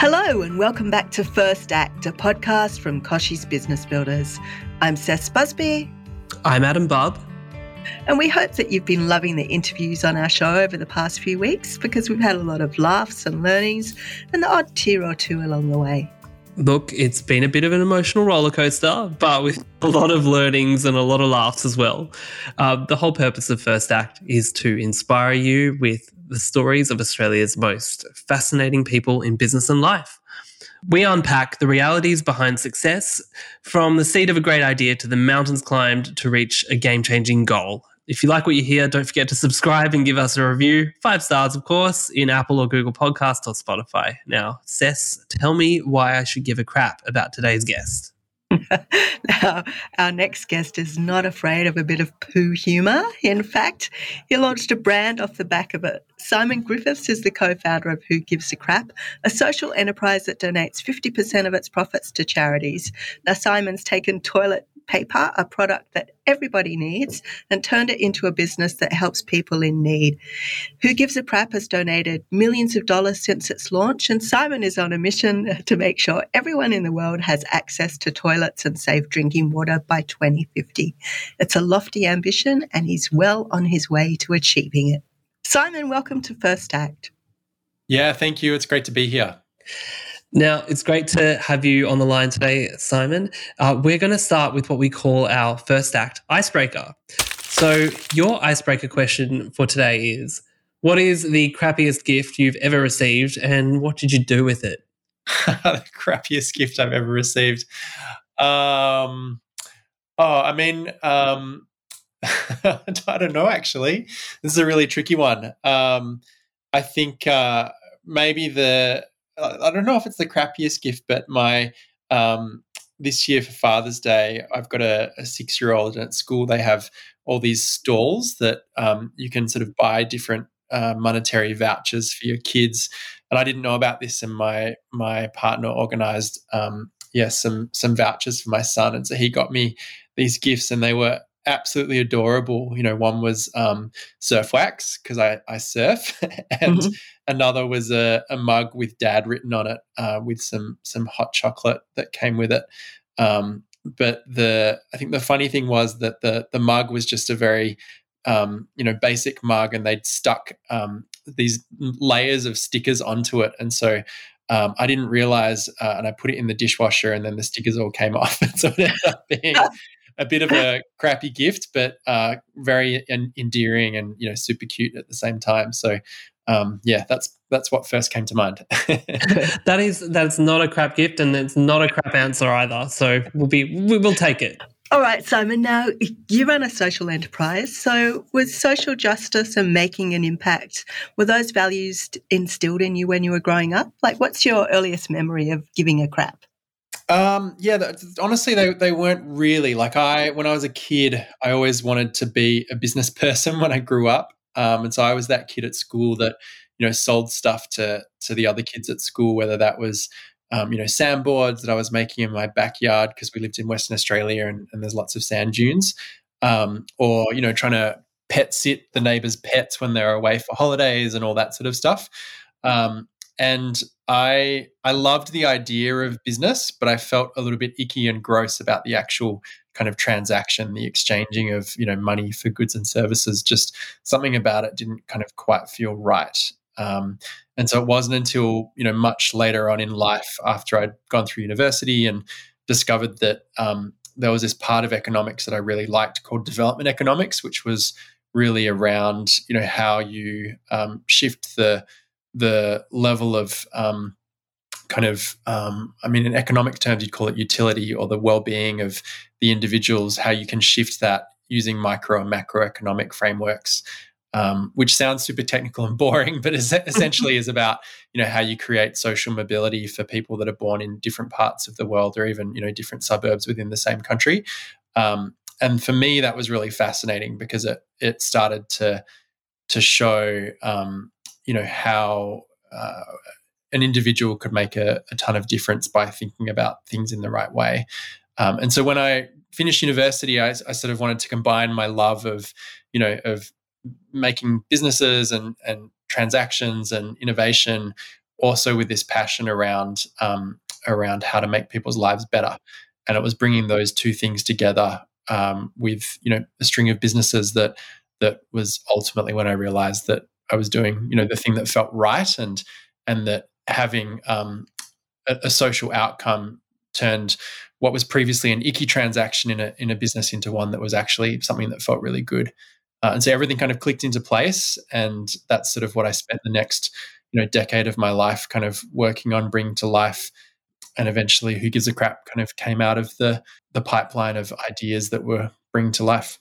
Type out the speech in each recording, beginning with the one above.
Hello, and welcome back to First Act, a podcast from Kochie's Business Builders. I'm Seth Busby. I'm Adam Bob. And we hope that you've been loving the interviews on our show over the past few weeks because we've had a lot of laughs and learnings and the odd tear or two along the way. Look, it's been a bit of an emotional roller coaster, but with a lot of learnings and a lot of laughs as well. Uh, the whole purpose of First Act is to inspire you with the stories of Australia's most fascinating people in business and life. We unpack the realities behind success from the seed of a great idea to the mountains climbed to reach a game changing goal. If you like what you hear, don't forget to subscribe and give us a review. Five stars, of course, in Apple or Google Podcast or Spotify. Now, Cess, tell me why I should give a crap about today's guest. now, our next guest is not afraid of a bit of poo humour. In fact, he launched a brand off the back of it. Simon Griffiths is the co founder of Who Gives a Crap, a social enterprise that donates 50% of its profits to charities. Now, Simon's taken toilet paper, a product that everybody needs, and turned it into a business that helps people in need. Who Gives a Crap has donated millions of dollars since its launch, and Simon is on a mission to make sure everyone in the world has access to toilets and safe drinking water by 2050. It's a lofty ambition, and he's well on his way to achieving it. Simon, welcome to First Act. Yeah, thank you. It's great to be here. Now, it's great to have you on the line today, Simon. Uh, we're going to start with what we call our first act icebreaker. So, your icebreaker question for today is What is the crappiest gift you've ever received, and what did you do with it? the crappiest gift I've ever received. Um, oh, I mean, um, I don't know, actually. This is a really tricky one. Um, I think uh, maybe the I don't know if it's the crappiest gift, but my um, this year for Father's Day, I've got a, a six year old, and at school they have all these stalls that um, you can sort of buy different uh, monetary vouchers for your kids. And I didn't know about this, and my my partner organised, um, yeah, some some vouchers for my son, and so he got me these gifts, and they were absolutely adorable. You know, one was um, surf wax because I, I surf, and mm-hmm. another was a, a, mug with dad written on it uh, with some some hot chocolate that came with it. Um, but the I think the funny thing was that the the mug was just a very um, you know basic mug, and they'd stuck um, these layers of stickers onto it, and so um, I didn't realize, uh, and I put it in the dishwasher, and then the stickers all came off, and so it ended up being a bit of a crappy gift, but uh, very endearing and you know super cute at the same time. So um, yeah, that's that's what first came to mind. that is that's not a crap gift, and it's not a crap answer either. So we'll be we will take it. All right, Simon. Now you run a social enterprise. So was social justice and making an impact were those values instilled in you when you were growing up? Like, what's your earliest memory of giving a crap? Um, yeah, honestly, they, they weren't really like I, when I was a kid, I always wanted to be a business person when I grew up. Um, and so I was that kid at school that, you know, sold stuff to, to the other kids at school, whether that was, um, you know, sandboards that I was making in my backyard because we lived in Western Australia and, and there's lots of sand dunes, um, or, you know, trying to pet sit the neighbors' pets when they're away for holidays and all that sort of stuff. Um, and I I loved the idea of business, but I felt a little bit icky and gross about the actual kind of transaction, the exchanging of you know money for goods and services. Just something about it didn't kind of quite feel right. Um, and so it wasn't until you know much later on in life, after I'd gone through university and discovered that um, there was this part of economics that I really liked called development economics, which was really around you know how you um, shift the the level of um, kind of, um, I mean, in economic terms, you'd call it utility or the well being of the individuals, how you can shift that using micro and macroeconomic frameworks. um, which sounds super technical and boring, but is essentially is about you know how you create social mobility for people that are born in different parts of the world or even you know different suburbs within the same country. Um, and for me, that was really fascinating because it it started to to show um, you know how uh, an individual could make a, a, ton of difference by thinking about things in the right way. Um, and so when I finished university, I, I, sort of wanted to combine my love of you know of making businesses and and transactions and innovation also with this passion around um, around how to make people's lives better and it was bringing those two things together um, with you know a string of businesses that that was ultimately when I realized that I was doing you know the thing that felt right and and that having um, a, a, social outcome turned what was previously an icky transaction in a in a business into one that was actually something that felt really good uh, and so everything kind of clicked into place. And that's sort of what I spent the next, you know, decade of my life kind of working on bringing to life. And eventually, Who Gives a Crap kind of came out of the, the pipeline of ideas that were bringing to life.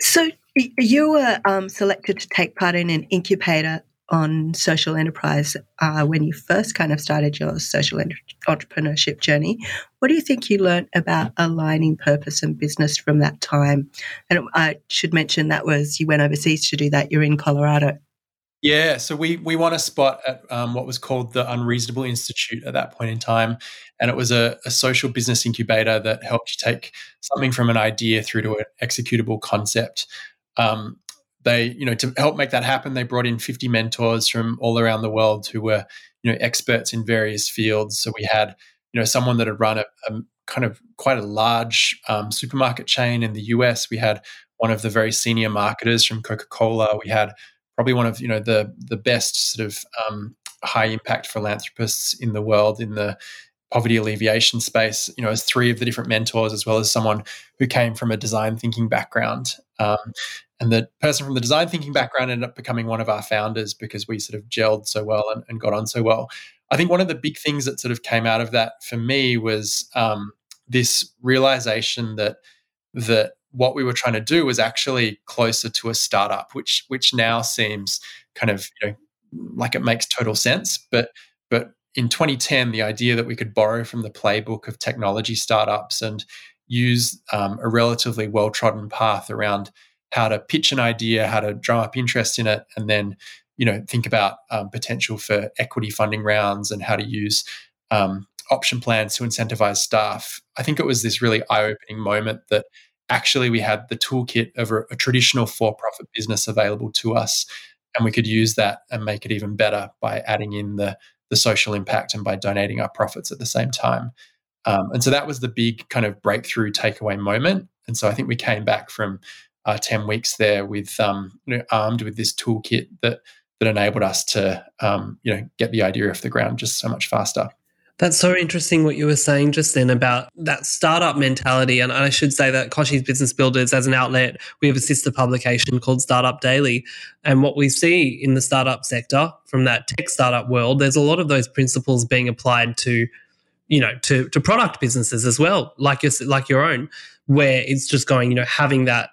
So you were um, selected to take part in an incubator on social enterprise uh, when you first kind of started your social entrepreneurship journey. What do you think you learned about aligning purpose and business from that time? And I should mention that was you went overseas to do that. You're in Colorado. Yeah, so we we won a spot at um, what was called the Unreasonable Institute at that point in time, and it was a, a, social business incubator that helped you take something from an idea through to an executable concept. Um, they, you know, to help make that happen, they brought in 50 mentors from all around the world who were, you know, experts in various fields. So we had, you know, someone that had run a, a kind of quite a large um, supermarket chain in the US. We had one of the very senior marketers from Coca Cola. We had probably one of you know the the best sort of um, high impact philanthropists in the world in the poverty alleviation space. You know, as three of the different mentors, as well as someone who came from a design thinking background. Um, and the person from the design thinking background ended up becoming one of our founders because we sort of gelled so well and, and got on so well. I think one of the big things that sort of came out of that for me was um, this realization that that what we were trying to do was actually closer to a startup, which which now seems kind of you know like it makes total sense. But but in 2010, the idea that we could borrow from the playbook of technology startups and use um, a relatively well trodden path around how to pitch an idea, how to drum up interest in it, and then you know think about um, potential for equity funding rounds and how to use um, option plans to incentivize staff. I think it was this really eye-opening moment that actually we had the toolkit of a, a traditional for-profit business available to us, and we could use that and make it even better by adding in the the social impact and by donating our profits at the same time. Um, and so that was the big kind of breakthrough takeaway moment. And so I think we came back from uh, 10 weeks there with um, you know, armed with this toolkit that that enabled us to um, you know get the idea off the ground just so much faster. That's so interesting what you were saying just then about that startup mentality. And I should say that Kochie's Business Builders, as an outlet, we have a sister publication called Startup Daily. And what we see in the startup sector from that tech startup world, there's a lot of those principles being applied to, you know, to, to product businesses as well, like your, like your own, where it's just going, you know, having that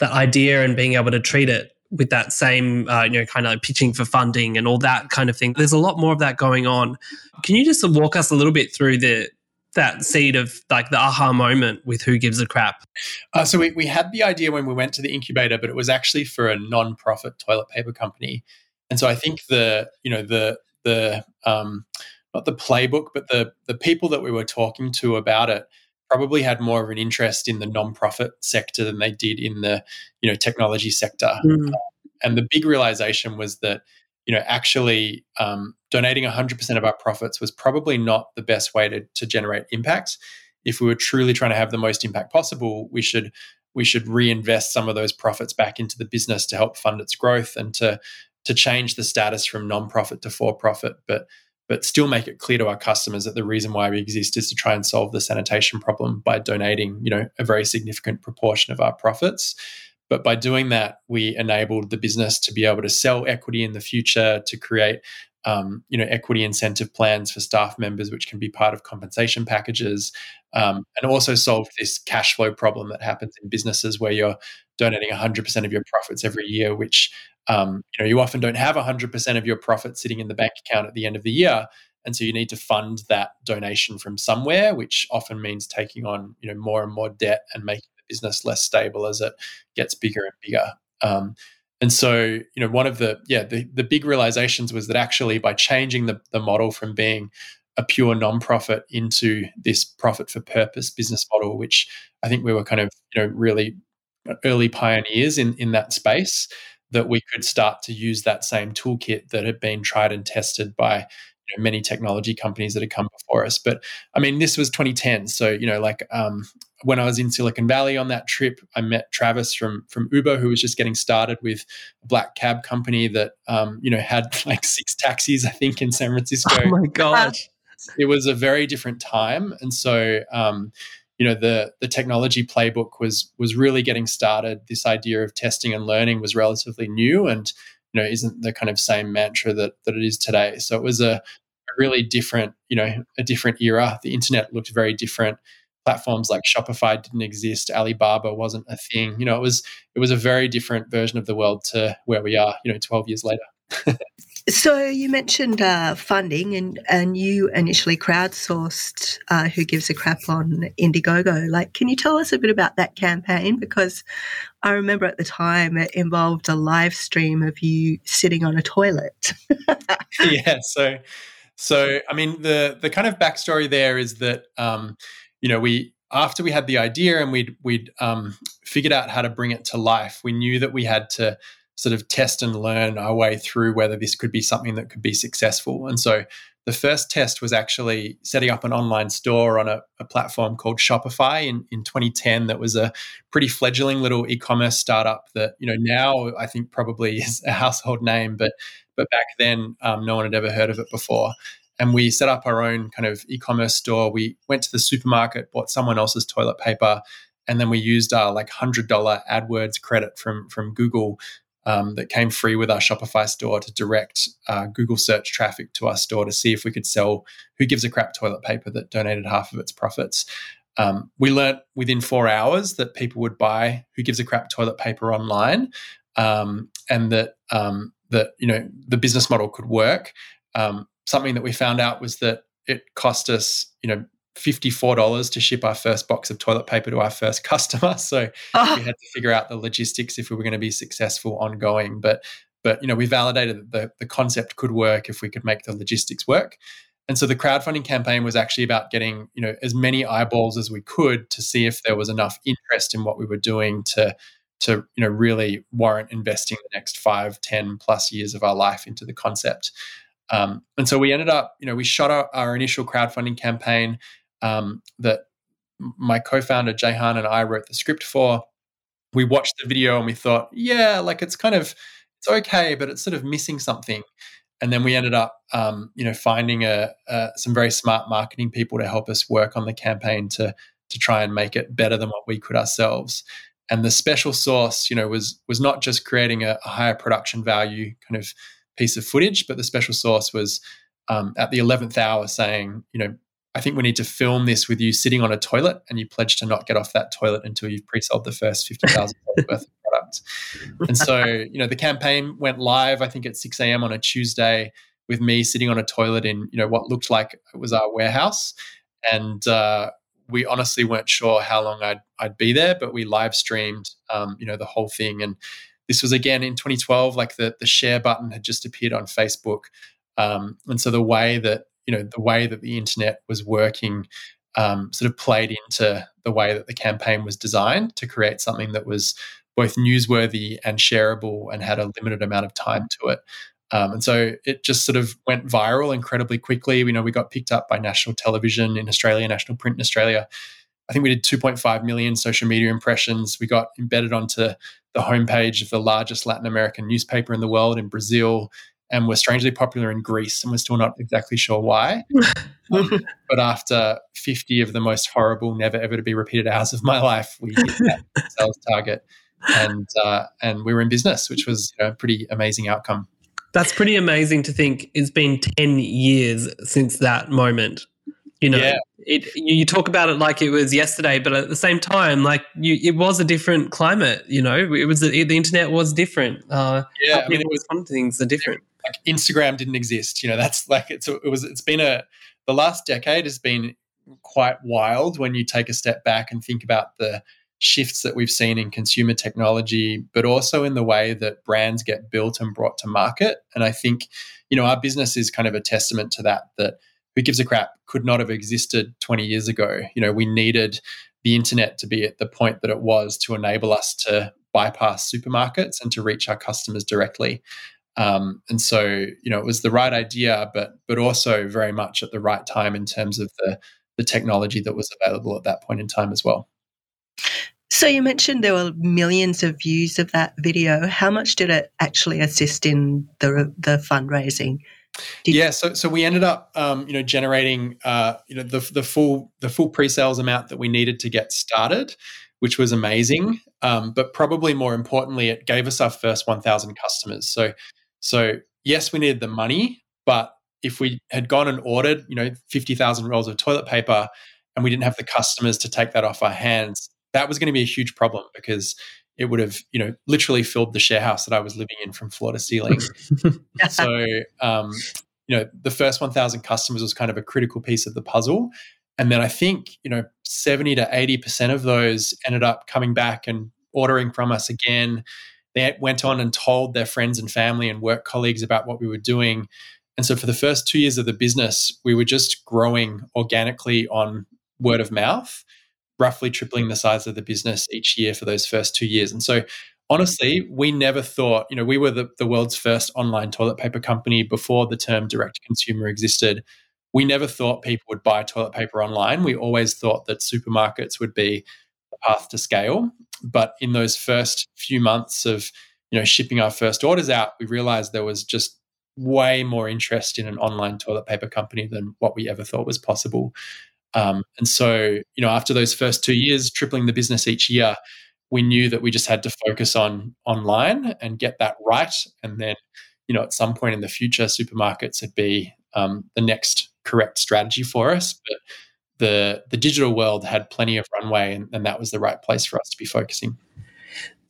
that idea and being able to treat it with that same, uh, you know, kind of like pitching for funding and all that kind of thing. There's a lot more of that going on. Can you just walk us a little bit through the that seed of like the aha moment with Who Gives a Crap? Uh, so we, we had the idea when we went to the incubator, but it was actually for a non-profit toilet paper company. And so I think the, you know, the, the, um, not the playbook, but the, the people that we were talking to about it probably had more of an interest in the non-profit sector than they did in the you know technology sector. Mm. and the big realization was that you know actually um, donating 100% of our profits was probably not the best way to, to generate impact. If we were truly trying to have the most impact possible we should we should reinvest some of those profits back into the business to help fund its growth and to to change the status from non-profit to for-profit. But but still make it clear to our customers that the reason why we exist is to try and solve the sanitation problem by donating, you know, a very significant proportion of our profits. But by doing that, we enabled the business to be able to sell equity in the future, to create um, you know equity incentive plans for staff members, which can be part of compensation packages, um, and also solve this cash flow problem that happens in businesses where you're donating 100% of your profits every year, which um, you know you often don't have 100% of your profit sitting in the bank account at the end of the year. And so you need to fund that donation from somewhere which often means taking on you know more and more debt and making the business less stable as it gets bigger and bigger. Um, and so you know one of the yeah the, the big realizations was that actually by changing the, the model from being a pure nonprofit into this profit for purpose business model which i think we were kind of you know really early pioneers in in that space that we could start to use that same toolkit that had been tried and tested by you know, many technology companies that had come before us. But I mean, this was 2010, so you know, like um, when I was in Silicon Valley on that trip, I met Travis from from Uber, who was just getting started with a black cab company that um, you know had like six taxis, I think, in San Francisco. Oh my gosh! It was a very different time, and so um, you know the the technology playbook was was really getting started. This idea of testing and learning was relatively new, and you know isn't the kind of same mantra that that it is today. So it was a, really different you know a different era. The internet looked very different. Platforms like Shopify didn't exist. Alibaba wasn't a thing. You know, it was it was a very different version of the world to where we are. You know, twelve years later. So you mentioned uh, funding, and and you initially crowdsourced uh, "Who Gives a Crap" on Indiegogo. Like, can you tell us a bit about that campaign? Because I remember at the time it involved a live stream of you sitting on a toilet. yeah. So, so I mean, the the kind of backstory there is that um, you know we after we had the idea and we'd we'd um, figured out how to bring it to life, we knew that we had to sort of test and learn our way through whether this could be something that could be successful. And so the first test was actually setting up an online store on a, a, platform called Shopify in, in 2010 that was a pretty fledgling little e-commerce startup that, you know, now I think probably is a household name, but but back then um, no one had ever heard of it before. And we set up our own kind of e-commerce store. We went to the supermarket, bought someone else's toilet paper, and then we used our like hundred dollar AdWords credit from from Google um, that came free with our Shopify store to direct uh, Google search traffic to our store to see if we could sell Who Gives a Crap toilet paper that donated half of its profits. Um, we learnt within four hours that people would buy Who Gives a Crap toilet paper online, um, and that um, that you know the business model could work. Um, something that we found out was that it cost us you know $54 to ship our first box of toilet paper to our first customer. So oh. we had to figure out the logistics if we were going to be successful ongoing. But but you know, we validated that the, the concept could work if we could make the logistics work. And so the crowdfunding campaign was actually about getting, you know, as many eyeballs as we could to see if there was enough interest in what we were doing to to you know really warrant investing the next five, ten plus years of our life into the concept. Um, and so we ended up, you know, we shot our, our initial crowdfunding campaign um, that my co-founder Jehan and I wrote the script for. We watched the video and we thought, yeah, like it's kind of it's okay, but it's sort of missing something. And then we ended up, um, you know, finding a, a, some very smart marketing people to help us work on the campaign to to try and make it better than what we could ourselves. And the special sauce, you know, was was not just creating a, a higher production value kind of piece of footage, but the special sauce was um, at the eleventh hour saying, you know, I think we need to film this with you sitting on a toilet and you pledge to not get off that toilet until you've pre-sold the first $50,000 worth of product. And so, you know, the campaign went live, I think at 6 a.m. on a Tuesday with me sitting on a toilet in, you know, what looked like it was our warehouse. And uh, we honestly weren't sure how long I'd, I'd be there, but we live streamed, um, you know, the whole thing. And this was again in 2012, like the, the share button had just appeared on Facebook. Um, and so the way that you know the way that the internet was working um, sort of played into the way that the campaign was designed to create something that was both newsworthy and shareable and had a limited amount of time to it. Um, and so it just sort of went viral incredibly quickly. We know we got picked up by national television in Australia, national print in Australia. I think we did 2.5 million social media impressions. We got embedded onto the homepage of the largest Latin American newspaper in the world in Brazil and were strangely popular in Greece, and we're still not exactly sure why. um, but after 50 of the most horrible, never ever to be repeated hours of my life, we hit that sales target, and uh, and we were in business, which was you know, a pretty amazing outcome. That's pretty amazing to think. It's been 10 years since that moment. You know, yeah. it you talk about it like it was yesterday, but at the same time, like you, it was a different climate. You know, it was the, the internet was different. Uh, yeah, I mean, it was some things are different. Like Instagram didn't exist. You know, that's like it's it was it's been a the last decade has been quite wild when you take a step back and think about the shifts that we've seen in consumer technology, but also in the way that brands get built and brought to market. And I think, you know, our business is kind of a testament to that, that who gives a crap could not have existed 20 years ago. You know, we needed the internet to be at the point that it was to enable us to bypass supermarkets and to reach our customers directly. Um, and so, you know, it was the right idea, but but also very much at the right time in terms of the the technology that was available at that point in time as well. So you mentioned there were millions of views of that video. How much did it actually assist in the the fundraising? Did yeah, so so we ended up, um, you know, generating, uh, you know, the the full the full pre-sales amount that we needed to get started, which was amazing. Um, but probably more importantly, it gave us our first 1,000 customers. So so yes, we needed the money, but if we had gone and ordered, you know, 50,000 rolls of toilet paper and we didn't have the customers to take that off our hands, that was going to be a huge problem because it would have, you know, literally filled the share house that I was living in from floor to ceiling. so, um, you know, the first 1,000 customers was kind of a critical piece of the puzzle. And then I think, you know, 70 to 80% of those ended up coming back and ordering from us again. They went on and told their friends and family and work colleagues about what we were doing. And so for the first two years of the business, we were just growing organically on word of mouth, roughly tripling the size of the business each year for those first two years. And so honestly, we never thought, you know, we were the, the world's first online toilet paper company before the term direct consumer existed. We never thought people would buy toilet paper online. We always thought that supermarkets would be the path to scale. But in those first few months of, you know, shipping our first orders out, we realized there was just way more interest in an online toilet paper company than what we ever thought was possible. Um, and so, you know, after those first two years, tripling the business each year, we knew that we just had to focus on online and get that right. And then, you know, at some point in the future, supermarkets would be um, the next correct strategy for us. But the the digital world had plenty of runway, and, and that was the right place for us to be focusing.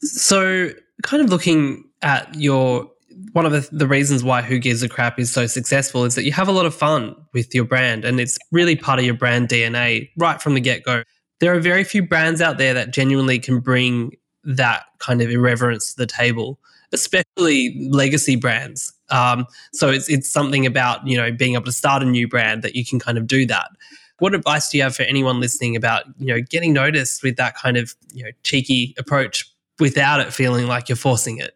So, kind of looking at your one of the, the, reasons why Who Gives a Crap is so successful is that you have a lot of fun with your brand and it's really part of your brand DNA right from the get go. There are very few brands out there that genuinely can bring that kind of irreverence to the table, especially legacy brands. Um, so it's, it's something about, you know, being able to start a new brand that you can kind of do that. What advice do you have for anyone listening about, you know, getting noticed with that kind of, you know, cheeky approach without it feeling like you're forcing it?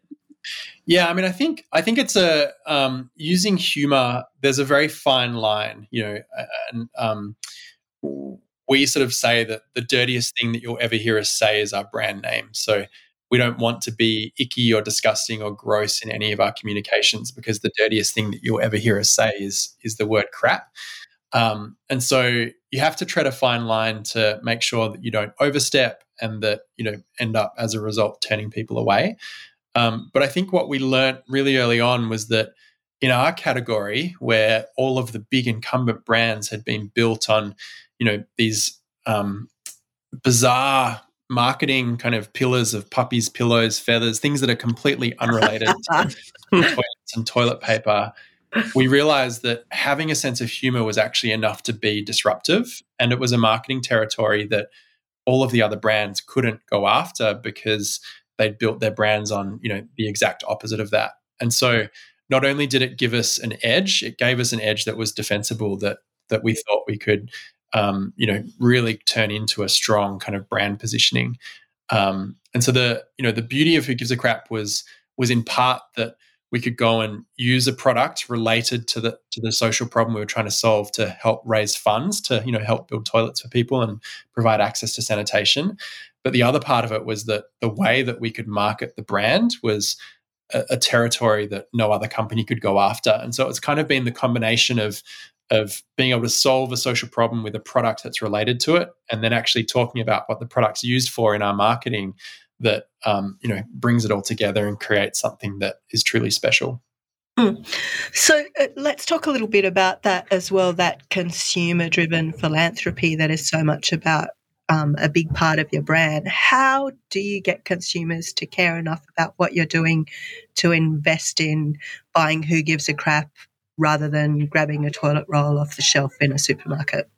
Yeah, I mean, I think I think it's a um, using humor. There's a very fine line, you know, and um, we sort of say that the dirtiest thing that you'll ever hear us say is our brand name. So we don't want to be icky or disgusting or gross in any of our communications because the dirtiest thing that you'll ever hear us say is is the word crap. Um, and so you have to tread a fine line to make sure that you don't overstep and that you know end up as a result turning people away. Um, but I think what we learned really early on was that in our category, where all of the big incumbent brands had been built on, you know, these um, bizarre marketing kind of pillars of puppies, pillows, feathers, things that are completely unrelated to toilets and toilet paper, we realized that having a sense of humor was actually enough to be disruptive. And it was a marketing territory that all of the other brands couldn't go after because they'd built their brands on you know the exact opposite of that and so not only did it give us an edge it gave us an edge that was defensible that that we thought we could um, you know really turn into a strong kind of brand positioning um, and so the you know the beauty of who gives a crap was was in part that we could go and use a product related to the to the social problem we were trying to solve to help raise funds to you know help build toilets for people and provide access to sanitation but the other part of it was that the way that we could market the brand was a, a territory that no other company could go after. And so it's kind of been the combination of of being able to solve a social problem with a product that's related to it, and then actually talking about what the product's used for in our marketing that um, you know brings it all together and creates something that is truly special. Mm. So uh, let's talk a little bit about that as well that consumer driven philanthropy that is so much about um, a big part of your brand. How do you get consumers to care enough about what you're doing to invest in buying Who Gives a Crap rather than grabbing a toilet roll off the shelf in a supermarket?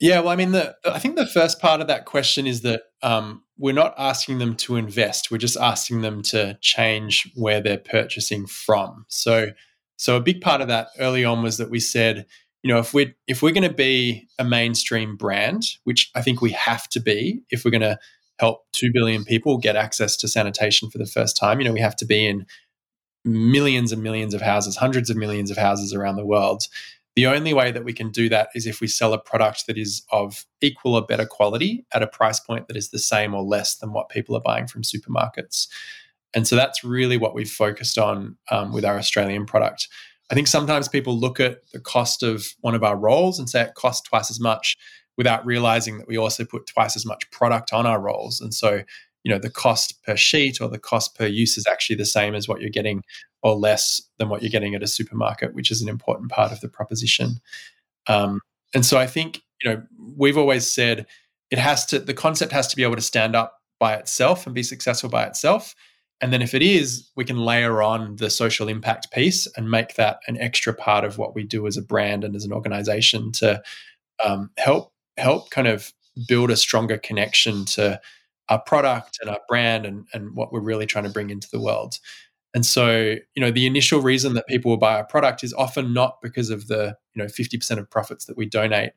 Yeah, well, I mean, the I think the first part of that question is that um, we're not asking them to invest; we're just asking them to change where they're purchasing from. So, so a big part of that early on was that we said, you know, if we're if we're going to be a mainstream brand, which I think we have to be, if we're going to help two billion people get access to sanitation for the first time, you know, we have to be in millions and millions of houses, hundreds of millions of houses around the world. The only way that we can do that is if we sell a product that is of equal or better quality at a price point that is the same or less than what people are buying from supermarkets. And so that's really what we've focused on um, with our Australian product. I think sometimes people look at the cost of one of our rolls and say it costs twice as much without realizing that we also put twice as much product on our rolls. And so you know the cost per sheet or the cost per use is actually the same as what you're getting or less than what you're getting at a supermarket which is an important part of the proposition. Um, and so i think you know we've always said it has to the concept has to be able to stand up by itself and be successful by itself. And then if it is we can layer on the social impact piece and make that an extra part of what we do as a brand and as an organization to um, help help kind of build a stronger connection to our product and our brand and, and what we're really trying to bring into the world. And so, you know, the initial reason that people will buy our product is often not because of the, you know, 50% of profits that we donate.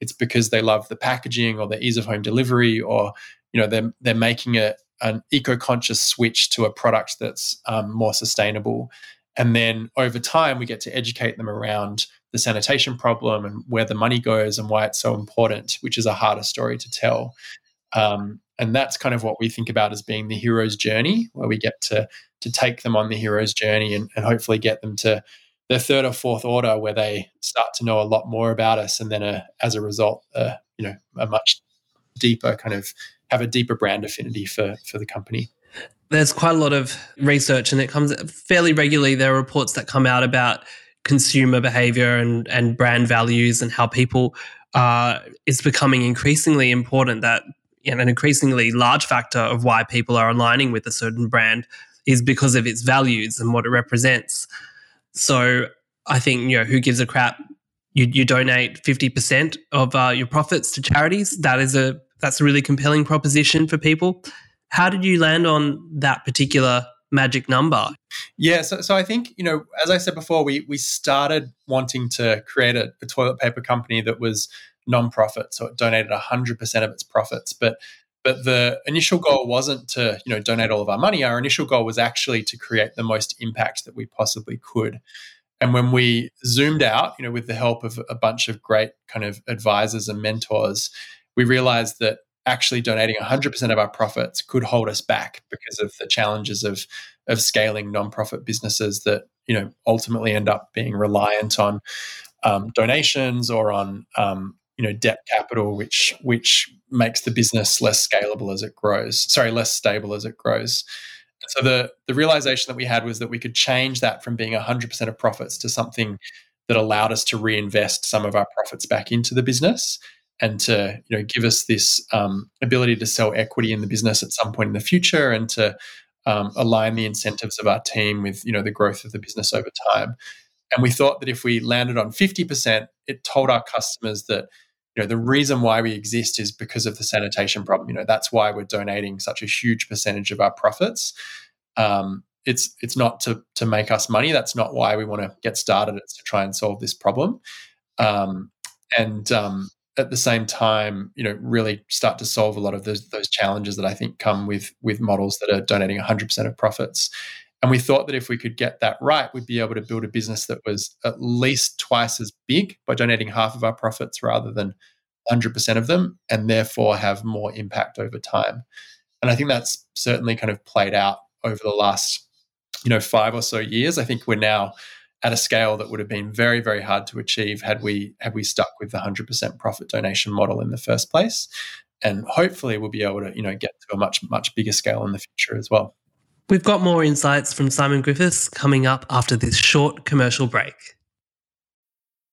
It's because they love the packaging or the ease of home delivery or, you know, they're, they're making a, an eco-conscious switch to a product that's um, more sustainable. And then over time, we get to educate them around the sanitation problem and where the money goes and why it's so important, which is a harder story to tell. Um, and that's kind of what we think about as being the hero's journey where we get to to take them on the hero's journey and, and hopefully get them to their third or fourth order where they start to know a lot more about us and then a, as a result uh, you know a much deeper kind of have a deeper brand affinity for for the company. There's quite a lot of research and it comes fairly regularly. There are reports that come out about consumer behavior and and brand values and how people uh, it's becoming increasingly important that an increasingly large factor of why people are aligning with a certain brand is because of its values and what it represents. So I think you know who gives a crap. You, you donate fifty percent of uh, your profits to charities. That is a that's a really compelling proposition for people. How did you land on that particular magic number? Yeah, so, so I think you know, as I said before, we we started wanting to create a, a toilet paper company that was nonprofit, so it donated 100% of its profits. But but the initial goal wasn't to you know donate all of our money. Our initial goal was actually to create the most impact that we possibly could. And when we zoomed out, you know, with the help of a bunch of great kind of advisors and mentors, we realized that actually donating 100% of our profits could hold us back because of the challenges of of scaling nonprofit businesses that you know ultimately end up being reliant on um, donations or on um, you know debt capital which which makes the business less scalable as it grows sorry less stable as it grows. So the the realization that we had was that we could change that from being 100% of profits to something that allowed us to reinvest some of our profits back into the business and to you know give us this um, ability to sell equity in the business at some point in the future and to um, align the incentives of our team with you know the growth of the business over time. And we thought that if we landed on 50% it told our customers that know the reason why we exist is because of the sanitation problem. You know that's why we're donating such a huge percentage of our profits. Um, it's it's not to to make us money. That's not why we want to get started. It's to try and solve this problem. Um, and um, at the same time you know really start to solve a lot of those those challenges that i think come with with models that are donating 100% of profits and we thought that if we could get that right, we'd be able to build a business that was at least twice as big by donating half of our profits rather than 100% of them, and therefore have more impact over time. And I think that's certainly kind of played out over the last, you know, five or so years. I think we're now at a scale that would have been very, very hard to achieve had we had we stuck with the 100% profit donation model in the first place. And hopefully we'll be able to, you know, get to a much, much bigger scale in the future as well. We've got more insights from Simon Griffiths coming up after this short commercial break.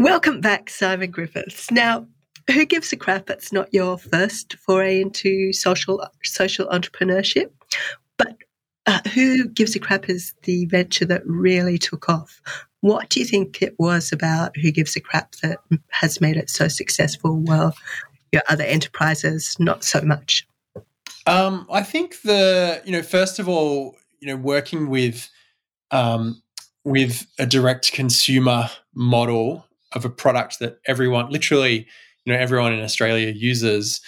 Welcome back, Simon Griffiths. Now, who gives a crap? It's not your first foray into social social entrepreneurship, but uh, who gives a crap is the venture that really took off. What do you think it was about who gives a crap that has made it so successful? While your other enterprises not so much. Um, I think the you know first of all you know working with um, with a direct consumer model of a product that everyone, literally, you know, everyone in Australia uses,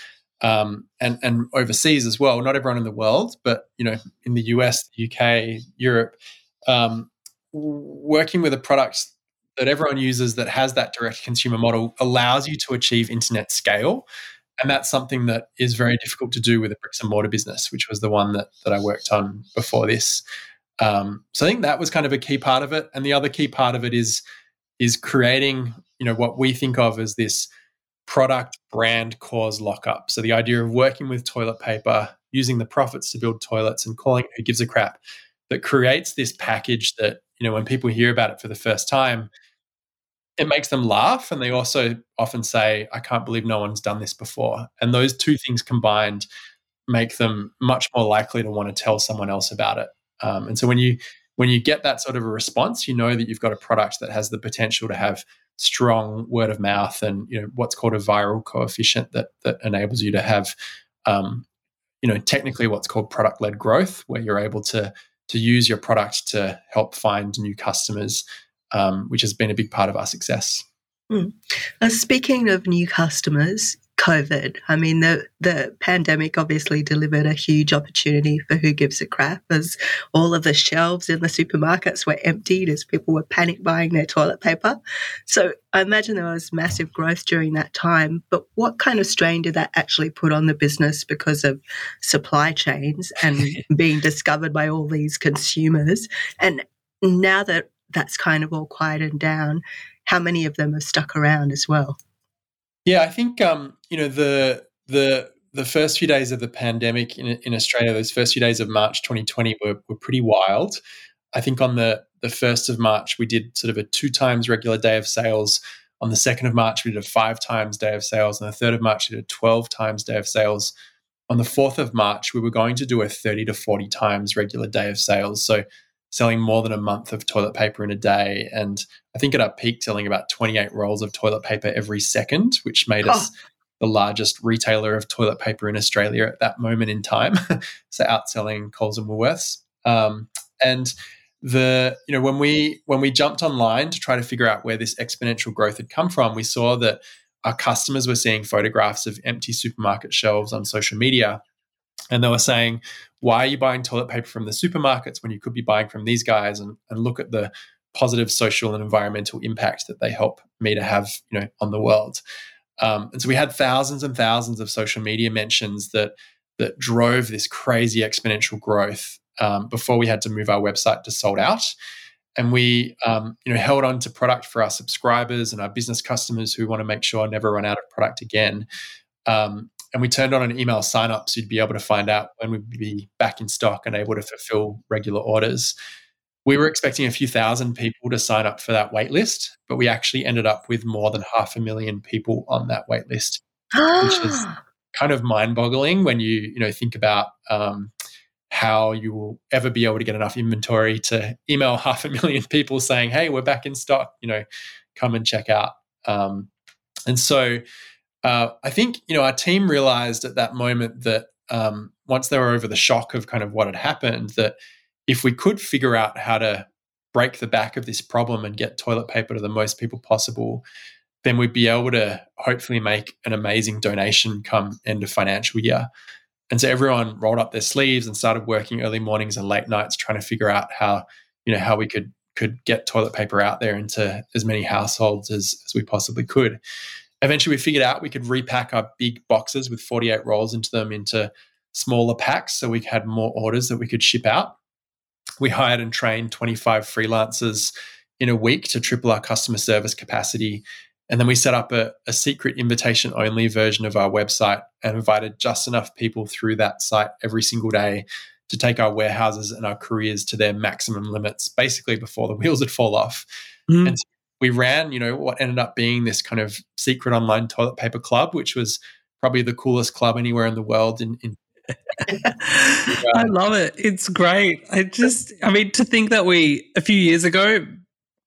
um, and and overseas as well. Not everyone in the world, but you know, in the US, the UK, Europe, um, working with a product that everyone uses that has that direct consumer model allows you to achieve internet scale. And that's something that is very difficult to do with a bricks and mortar business, which was the one that, that I worked on before this. Um, so I think that was kind of a key part of it. And the other key part of it is is creating, you know, what we think of as this product brand cause lockup. So the idea of working with toilet paper, using the profits to build toilets and calling it who gives a crap that creates this package that, you know, when people hear about it for the first time, it makes them laugh and they also often say i can't believe no one's done this before and those two things combined make them much more likely to want to tell someone else about it um, and so when you when you get that sort of a response, you know that you've got a product that has the potential to have strong word of mouth and you know what's called a viral coefficient that that enables you to have um, you know technically what's called product led growth, where you're able to to use your product to help find new customers, um, which has been a big part of our success. Mm. Uh, speaking of new customers, COVID. I mean, the, the pandemic obviously delivered a huge opportunity for who gives a crap as all of the shelves in the supermarkets were emptied as people were panic buying their toilet paper. So I imagine there was massive growth during that time. But what kind of strain did that actually put on the business because of supply chains and being discovered by all these consumers? And now that that's kind of all quieted down, how many of them have stuck around as well? Yeah, I think um, you know the the the first few days of the pandemic in, in Australia, those first few days of March 2020 were, were pretty wild. I think on the the first of March we did sort of a two times regular day of sales. On the second of March we did a five times day of sales. On the third of March we did a twelve times day of sales. On the fourth of March we were going to do a thirty to forty times regular day of sales. So selling more than a month of toilet paper in a day. And I think at our peak, selling about 28 rolls of toilet paper every second, which made us oh. the largest retailer of toilet paper in Australia at that moment in time. so outselling Coles and Woolworths. Um, and the you know when we when we jumped online to try to figure out where this exponential growth had come from, we saw that our customers were seeing photographs of empty supermarket shelves on social media and they were saying, why are you buying toilet paper from the supermarkets when you could be buying from these guys? And, and look at the positive social and environmental impact that they help me to have, you know, on the world. Um, and so we had thousands and thousands of social media mentions that that drove this crazy exponential growth um, before we had to move our website to sold out. And we, um, you know, held on to product for our subscribers and our business customers who want to make sure I never run out of product again. Um, and we turned on an email sign up so you'd be able to find out when we'd be back in stock and able to fulfill regular orders. We were expecting a few thousand people to sign up for that wait list, but we actually ended up with more than half a million people on that wait list, which is kind of mind boggling when you, you know, think about um, how you will ever be able to get enough inventory to email half a million people saying, hey, we're back in stock, you know, come and check out. Um, and so uh, I think you know our team realized at that moment that um, once they were over the shock of kind of what had happened, that if we could figure out how to break the back of this problem and get toilet paper to the most people possible, then we'd be able to hopefully make an amazing donation come end of financial year. And so everyone rolled up their sleeves and started working early mornings and late nights trying to figure out how, you know, how we could could get toilet paper out there into as many households as, as we possibly could. Eventually we figured out we could repack our big boxes with 48 rolls into them into smaller packs so we had more orders that we could ship out. We hired and trained 25 freelancers in a week to triple our customer service capacity and then we set up a, a secret invitation only version of our website and invited just enough people through that site every single day to take our warehouses and our couriers to their maximum limits, basically before the wheels would fall off. Mm. And so we ran, you know, what ended up being this kind of secret online toilet paper club, which was probably the coolest club anywhere in the world in, in I love it. It's great. I just, I mean, to think that we, a few years ago,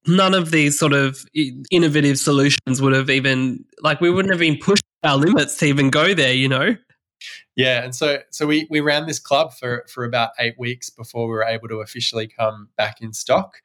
none of these sort of innovative solutions would have even like we wouldn't have been pushed our limits to even go there you know yeah and so so we we ran this club for for about eight weeks before we were able to officially come back in stock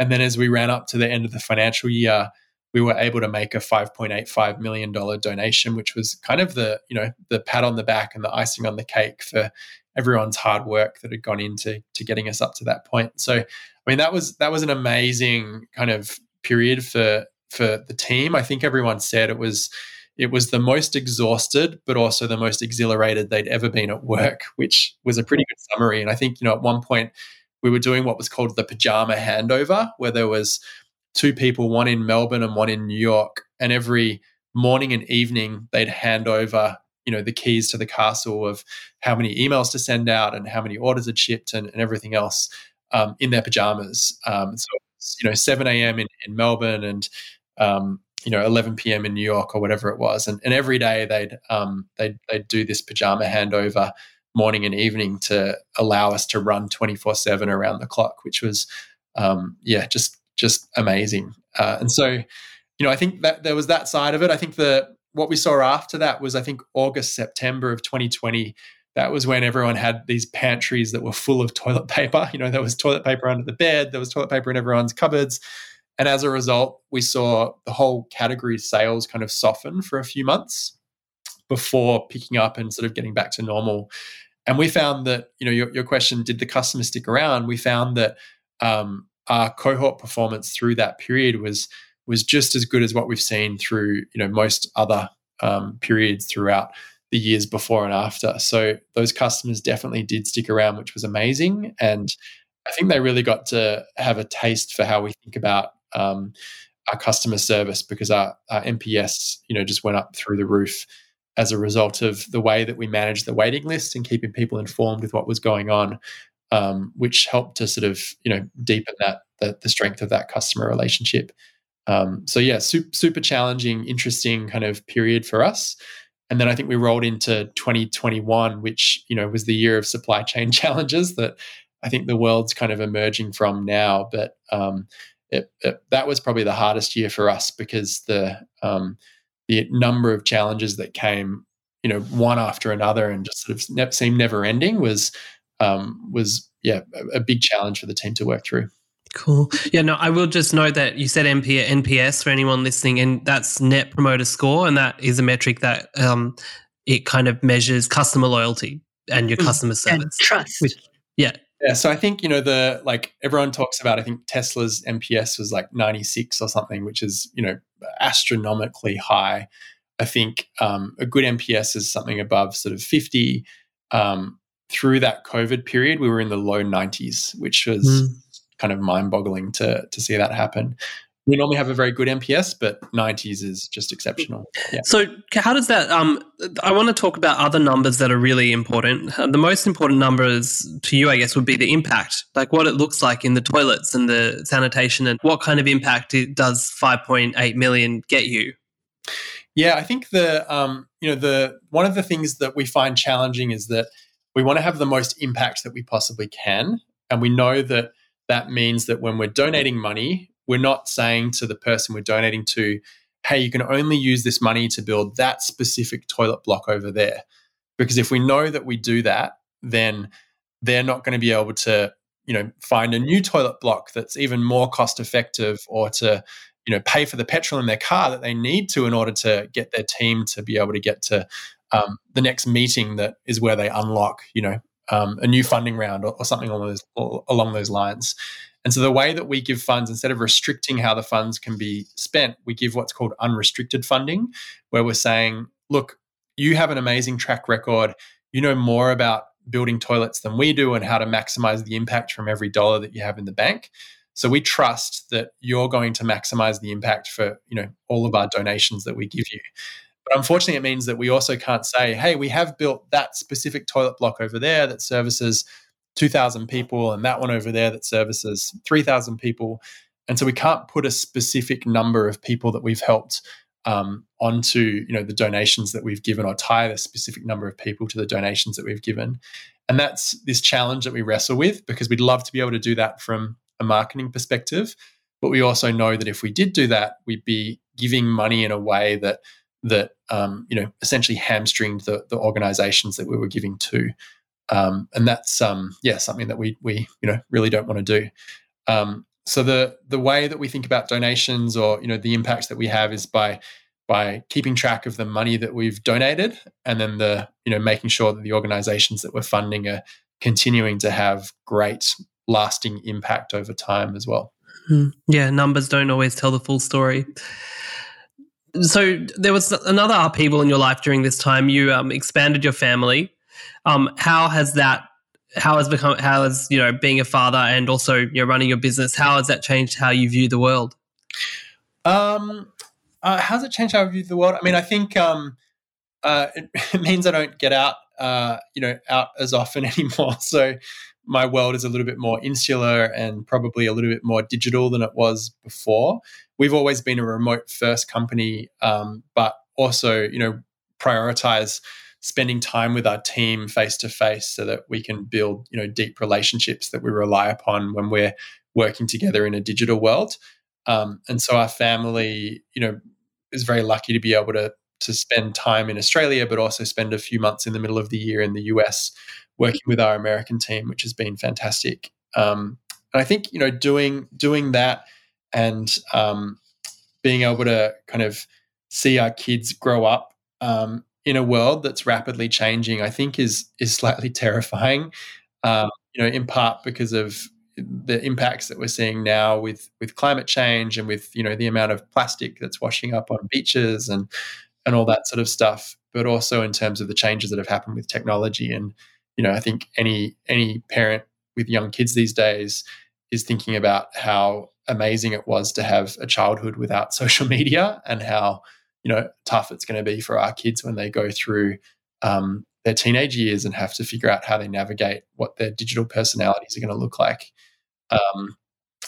and then as we ran up to the end of the financial year we were able to make a 5.85 million dollar donation which was kind of the you know the pat on the back and the icing on the cake for everyone's hard work that had gone into to getting us up to that point so I mean, that was that was an amazing kind of period for for the team. I think everyone said it was it was the most exhausted, but also the most exhilarated they'd ever been at work, which was a pretty good summary. And I think you know at one point we were doing what was called the pajama handover, where there was two people, one in Melbourne and one in New York, and every morning and evening they'd hand over you know the keys to the castle of how many emails to send out and how many orders had shipped and, and everything else um, in their pajamas. Um, so you know, 7 a.m. In, in Melbourne and um, you know 11 p.m. in New York or whatever it was, and, and every day they'd um, they'd they'd do this pajama handover morning and evening to allow us to run 24 seven around the clock, which was um, yeah just just amazing. Uh, and so you know I think that there was that side of it. I think the what we saw after that was I think August September of 2020 that was when everyone had these pantries that were full of toilet paper. You know, there was toilet paper under the bed, there was toilet paper in everyone's cupboards. And as a result, we saw the whole category sales kind of soften for a few months before picking up and sort of getting back to normal. And we found that, you know, your, your question, did the customer stick around? We found that um, our cohort performance through that period was was just as good as what we've seen through, you know, most other um, periods throughout the years before and after. So those customers definitely did stick around, which was amazing. And I think they really got to have a taste for how we think about um, our customer service because our, our you know, just went up through the roof as a result of the way that we managed the waiting list and keeping people informed with what was going on, um, which helped to sort of, you know, deepen that the, the strength of that customer relationship. Um, so yeah, super, super challenging, interesting kind of period for us and then I think we rolled into 2021, which you know was the year of supply chain challenges that I think the world's kind of emerging from now. But um, it, it, that was probably the hardest year for us because the um, the number of challenges that came, you know, one after another, and just sort of ne- seemed never ending was um, was yeah a, a big challenge for the team to work through. Cool. Yeah, no, I will just note that you said MP, NPS for anyone listening, and that's Net Promoter Score, and that is a metric that um, it kind of measures customer loyalty and your mm. customer service and trust. Which, yeah. Yeah, so I think you know the like everyone talks about. I think Tesla's NPS was like ninety six or something, which is you know astronomically high. I think um, a good NPS is something above sort of fifty. Um, through that COVID period, we were in the low nineties, which was mm kind of mind boggling to to see that happen. We normally have a very good NPS, but 90s is just exceptional. Yeah. So, how does that? Um, I want to talk about other numbers that are really important. The most important numbers to you, I guess, would be the impact, like what it looks like in the toilets and the sanitation, and what kind of impact it does 5.8 million get you. Yeah, I think the um, you know the one of the things that we find challenging is that we want to have the most impact that we possibly can, and we know that that means that when we're donating money, we're not saying to the person we're donating to, hey, you can only use this money to build that specific toilet block over there. Because if we know that we do that, then they're not going to be able to, you know, find a new toilet block that's even more cost effective or to, you know, pay for the petrol in their car that they need to in order to get their team to be able to get to um, the next meeting that is where they unlock, you know, um, a new funding round or, or something along those, along those lines. And so the way that we give funds, instead of restricting how the funds can be spent, we give what's called unrestricted funding, where we're saying, look, you have an amazing track record. You know more about building toilets than we do and how to maximize the impact from every dollar that you have in the bank. So we trust that you're going to maximize the impact for, you know, all of our donations that we give you. But unfortunately, it means that we also can't say, hey, we have built that specific toilet block over there that services 2,000 people and that one over there that services 3,000 people. And so we can't put a specific number of people that we've helped um, onto you know the donations that we've given or tie the specific number of people to the donations that we've given. And that's this challenge that we wrestle with because we'd love to be able to do that from a marketing perspective. But we also know that if we did do that, we'd be giving money in a way that that um, you know essentially hamstringed the, the organizations that we were giving to. Um, and that's um, yeah something that we we you know really don't want to do. Um, so the the way that we think about donations or you know the impacts that we have is by by keeping track of the money that we've donated and then the you know making sure that the organizations that we're funding are continuing to have great lasting impact over time as well. Hmm. Yeah, numbers don't always tell the full story. So there was another upheaval in your life during this time. You um, expanded your family. Um, how has that? How has become? How has you know being a father and also you're running your business? How has that changed how you view the world? Um, uh, how's it changed how I view the world? I mean, I think um, uh, it, it, means I don't get out, uh, you know, out as often anymore. So my world is a little bit more insular and probably a little bit more digital than it was before. We've always been a remote first company, um, but also, you know, prioritize spending time with our team face to face so that we can build, you know, deep relationships that we rely upon when we're working together in a digital world. Um, and so our family, you know, is very lucky to be able to to spend time in Australia, but also spend a few months in the middle of the year in the US working with our American team, which has been fantastic. Um, and I think you know doing doing that and um, being able to kind of see our kids grow up um, in a world that's rapidly changing, I think is is slightly terrifying. Um, you know, in part because of the impacts that we're seeing now with with climate change and with you know the amount of plastic that's washing up on beaches and and all that sort of stuff, but also in terms of the changes that have happened with technology. And you know, I think any any parent with young kids these days is thinking about how amazing it was to have a childhood without social media and how you know tough it's going to be for our kids when they go through um, their teenage years and have to figure out how they navigate what their digital personalities are going to look like. Um,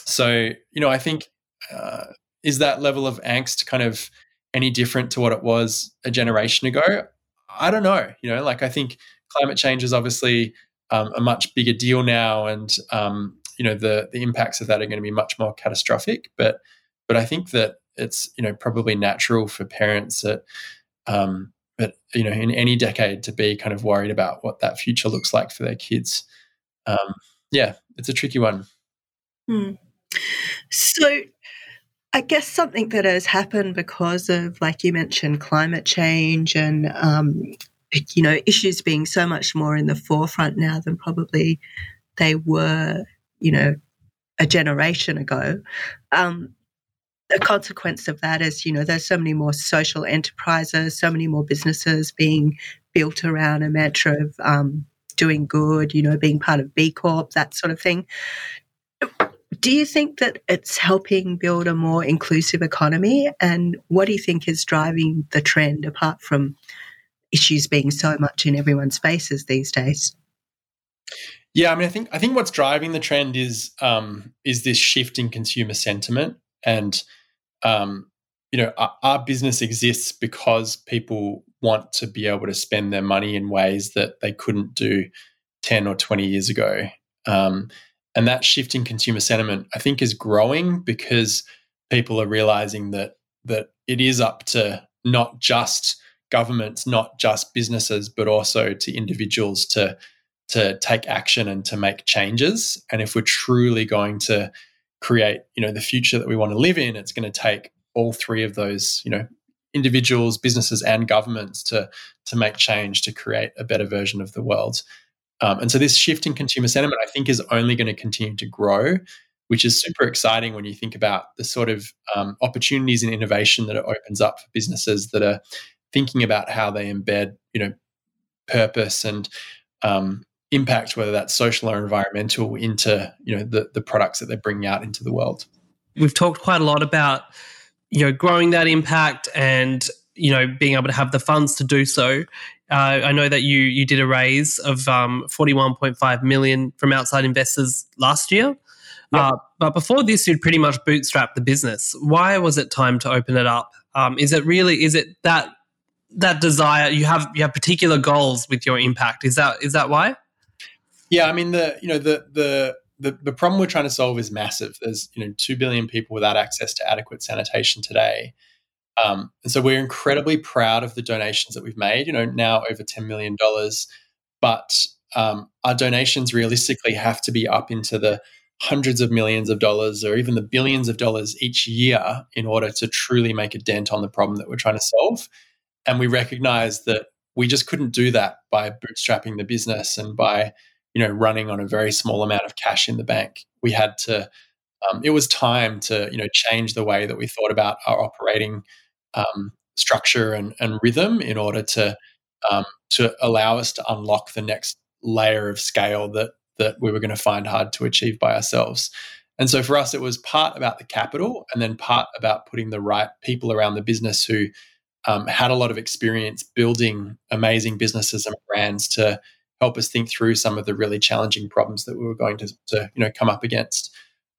so, you know, I think uh, is that level of angst kind of any different to what it was a generation ago? I don't know. You know, like I think climate change is obviously um, a much bigger deal now, and um, you know the the impacts of that are going to be much more catastrophic. But but I think that it's you know probably natural for parents that um, but you know in any decade to be kind of worried about what that future looks like for their kids. Um, yeah, it's a tricky one. Hmm. So, I guess something that has happened because of, like you mentioned, climate change and, um, you know, issues being so much more in the forefront now than probably they were, you know, a generation ago. Um, the consequence of that is, you know, there's so many more social enterprises, so many more businesses being built around a mantra of um, doing good, you know, being part of B Corp, that sort of thing. Do you think that it's helping build a more inclusive economy? And what do you think is driving the trend apart from issues being so much in everyone's faces these days? Yeah, I mean, I think I think what's driving the trend is um, is this shift in consumer sentiment, and um, you know, our, our business exists because people want to be able to spend their money in ways that they couldn't do ten or twenty years ago. Um, and that shift in consumer sentiment, I think, is growing because people are realizing that that it is up to not just governments, not just businesses, but also to individuals to to take action and to make changes. And if we're truly going to create, you know, the future that we want to live in, it's going to take all three of those, you know, individuals, businesses, and governments to to make change to create a better version of the world. Um, and so this shift in consumer sentiment, I think, is only going to continue to grow, which is super exciting when you think about the sort of um, opportunities and innovation that it opens up for businesses that are thinking about how they embed, you know, purpose and um, impact, whether that's social or environmental, into you know the the products that they're bringing out into the world. We've talked quite a lot about you know growing that impact and you know being able to have the funds to do so. Uh, I know that you you did a raise of um, forty one point five million from outside investors last year. Yep. Uh, but before this, you'd pretty much bootstrap the business. Why was it time to open it up? Um, is it really? Is it that that desire you have? You have particular goals with your impact. Is that is that why? Yeah, I mean the you know the the the, the problem we're trying to solve is massive. There's you know two billion people without access to adequate sanitation today, um, and so we're incredibly proud of the donations that we've made. You know now over ten million dollars, but um, our donations realistically have to be up into the hundreds of millions of dollars or even the billions of dollars each year in order to truly make a dent on the problem that we're trying to solve. And we recognize that we just couldn't do that by bootstrapping the business and by you know, running on a very small amount of cash in the bank. We had to, um, it was time to, you know, change the way that we thought about our operating um, structure and, and, rhythm in order to, um, to allow us to unlock the next layer of scale that, that we were going to find hard to achieve by ourselves. And so for us, it was part about the capital and then part about putting the right people around the business who um, had a lot of experience building amazing businesses and brands to help us think through some of the really challenging problems that we were going to, to you know come up against.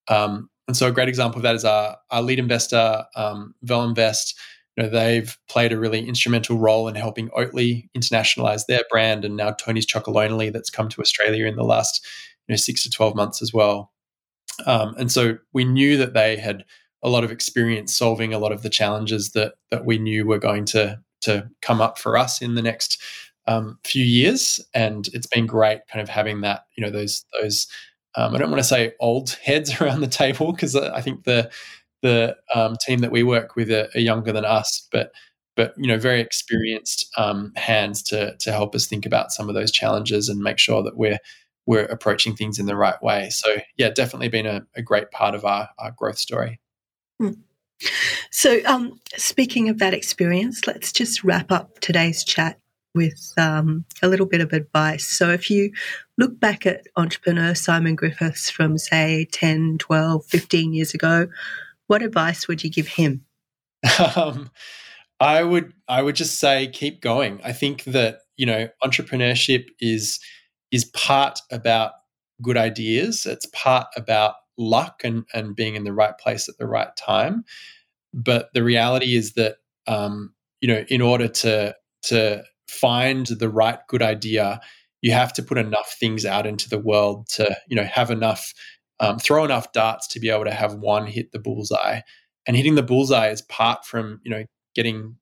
Um, and so a great example of that is our, our lead investor, um, Verlinvest. You know, they've played a really instrumental role in helping Oatly internationalize their brand, and now Tony's Chocolonely that's come to Australia in the last you know six to twelve months as well. Um, and so we knew that they had a lot of experience solving a lot of the challenges that that we knew were going to to come up for us in the next um, few years, and it's been great kind of having that you know those those um, I don't want to say old heads around the table because I think the the um, team that we work with are, are, younger than us, but but you know very experienced um, hands to to help us think about some of those challenges and make sure that we're we're approaching things in the right way. So yeah, definitely been a, a great part of our, our growth story. Hmm. So, um, speaking of that experience, let's just wrap up today's chat with um, a little bit of advice. So, if you look back at entrepreneur Simon Griffiths from, say, 10, 12, 15 years ago, what advice would you give him? Um, I would I would just say keep going. I think that you know entrepreneurship is is part about good ideas. It's part about luck and and being in the right place at the right time. But the reality is that um, you know in order to to find the right good idea, you have to put enough things out into the world to, you know, have enough, um, throw enough darts to be able to have one hit the bullseye. And hitting the bullseye is part from, you know, getting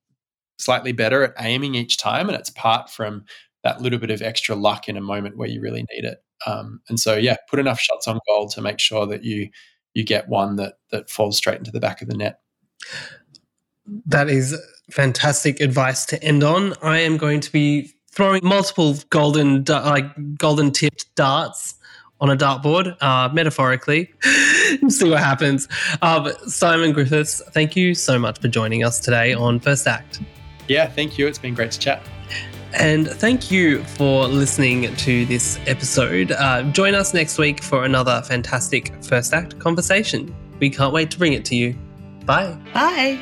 slightly better at aiming each time, and it's part from that little bit of extra luck in a moment where you really need it. Um, and so, yeah, put enough shots on goal to make sure that you you get one that that falls straight into the back of the net. That is fantastic advice to end on. I am going to be throwing multiple golden, like golden tipped darts on a dartboard, uh, metaphorically. See what happens. Uh, Simon Griffiths, thank you so much for joining us today on First Act. Yeah, thank you. It's been great to chat. And thank you for listening to this episode. Uh, join us next week for another fantastic First Act conversation. We can't wait to bring it to you. Bye. Bye.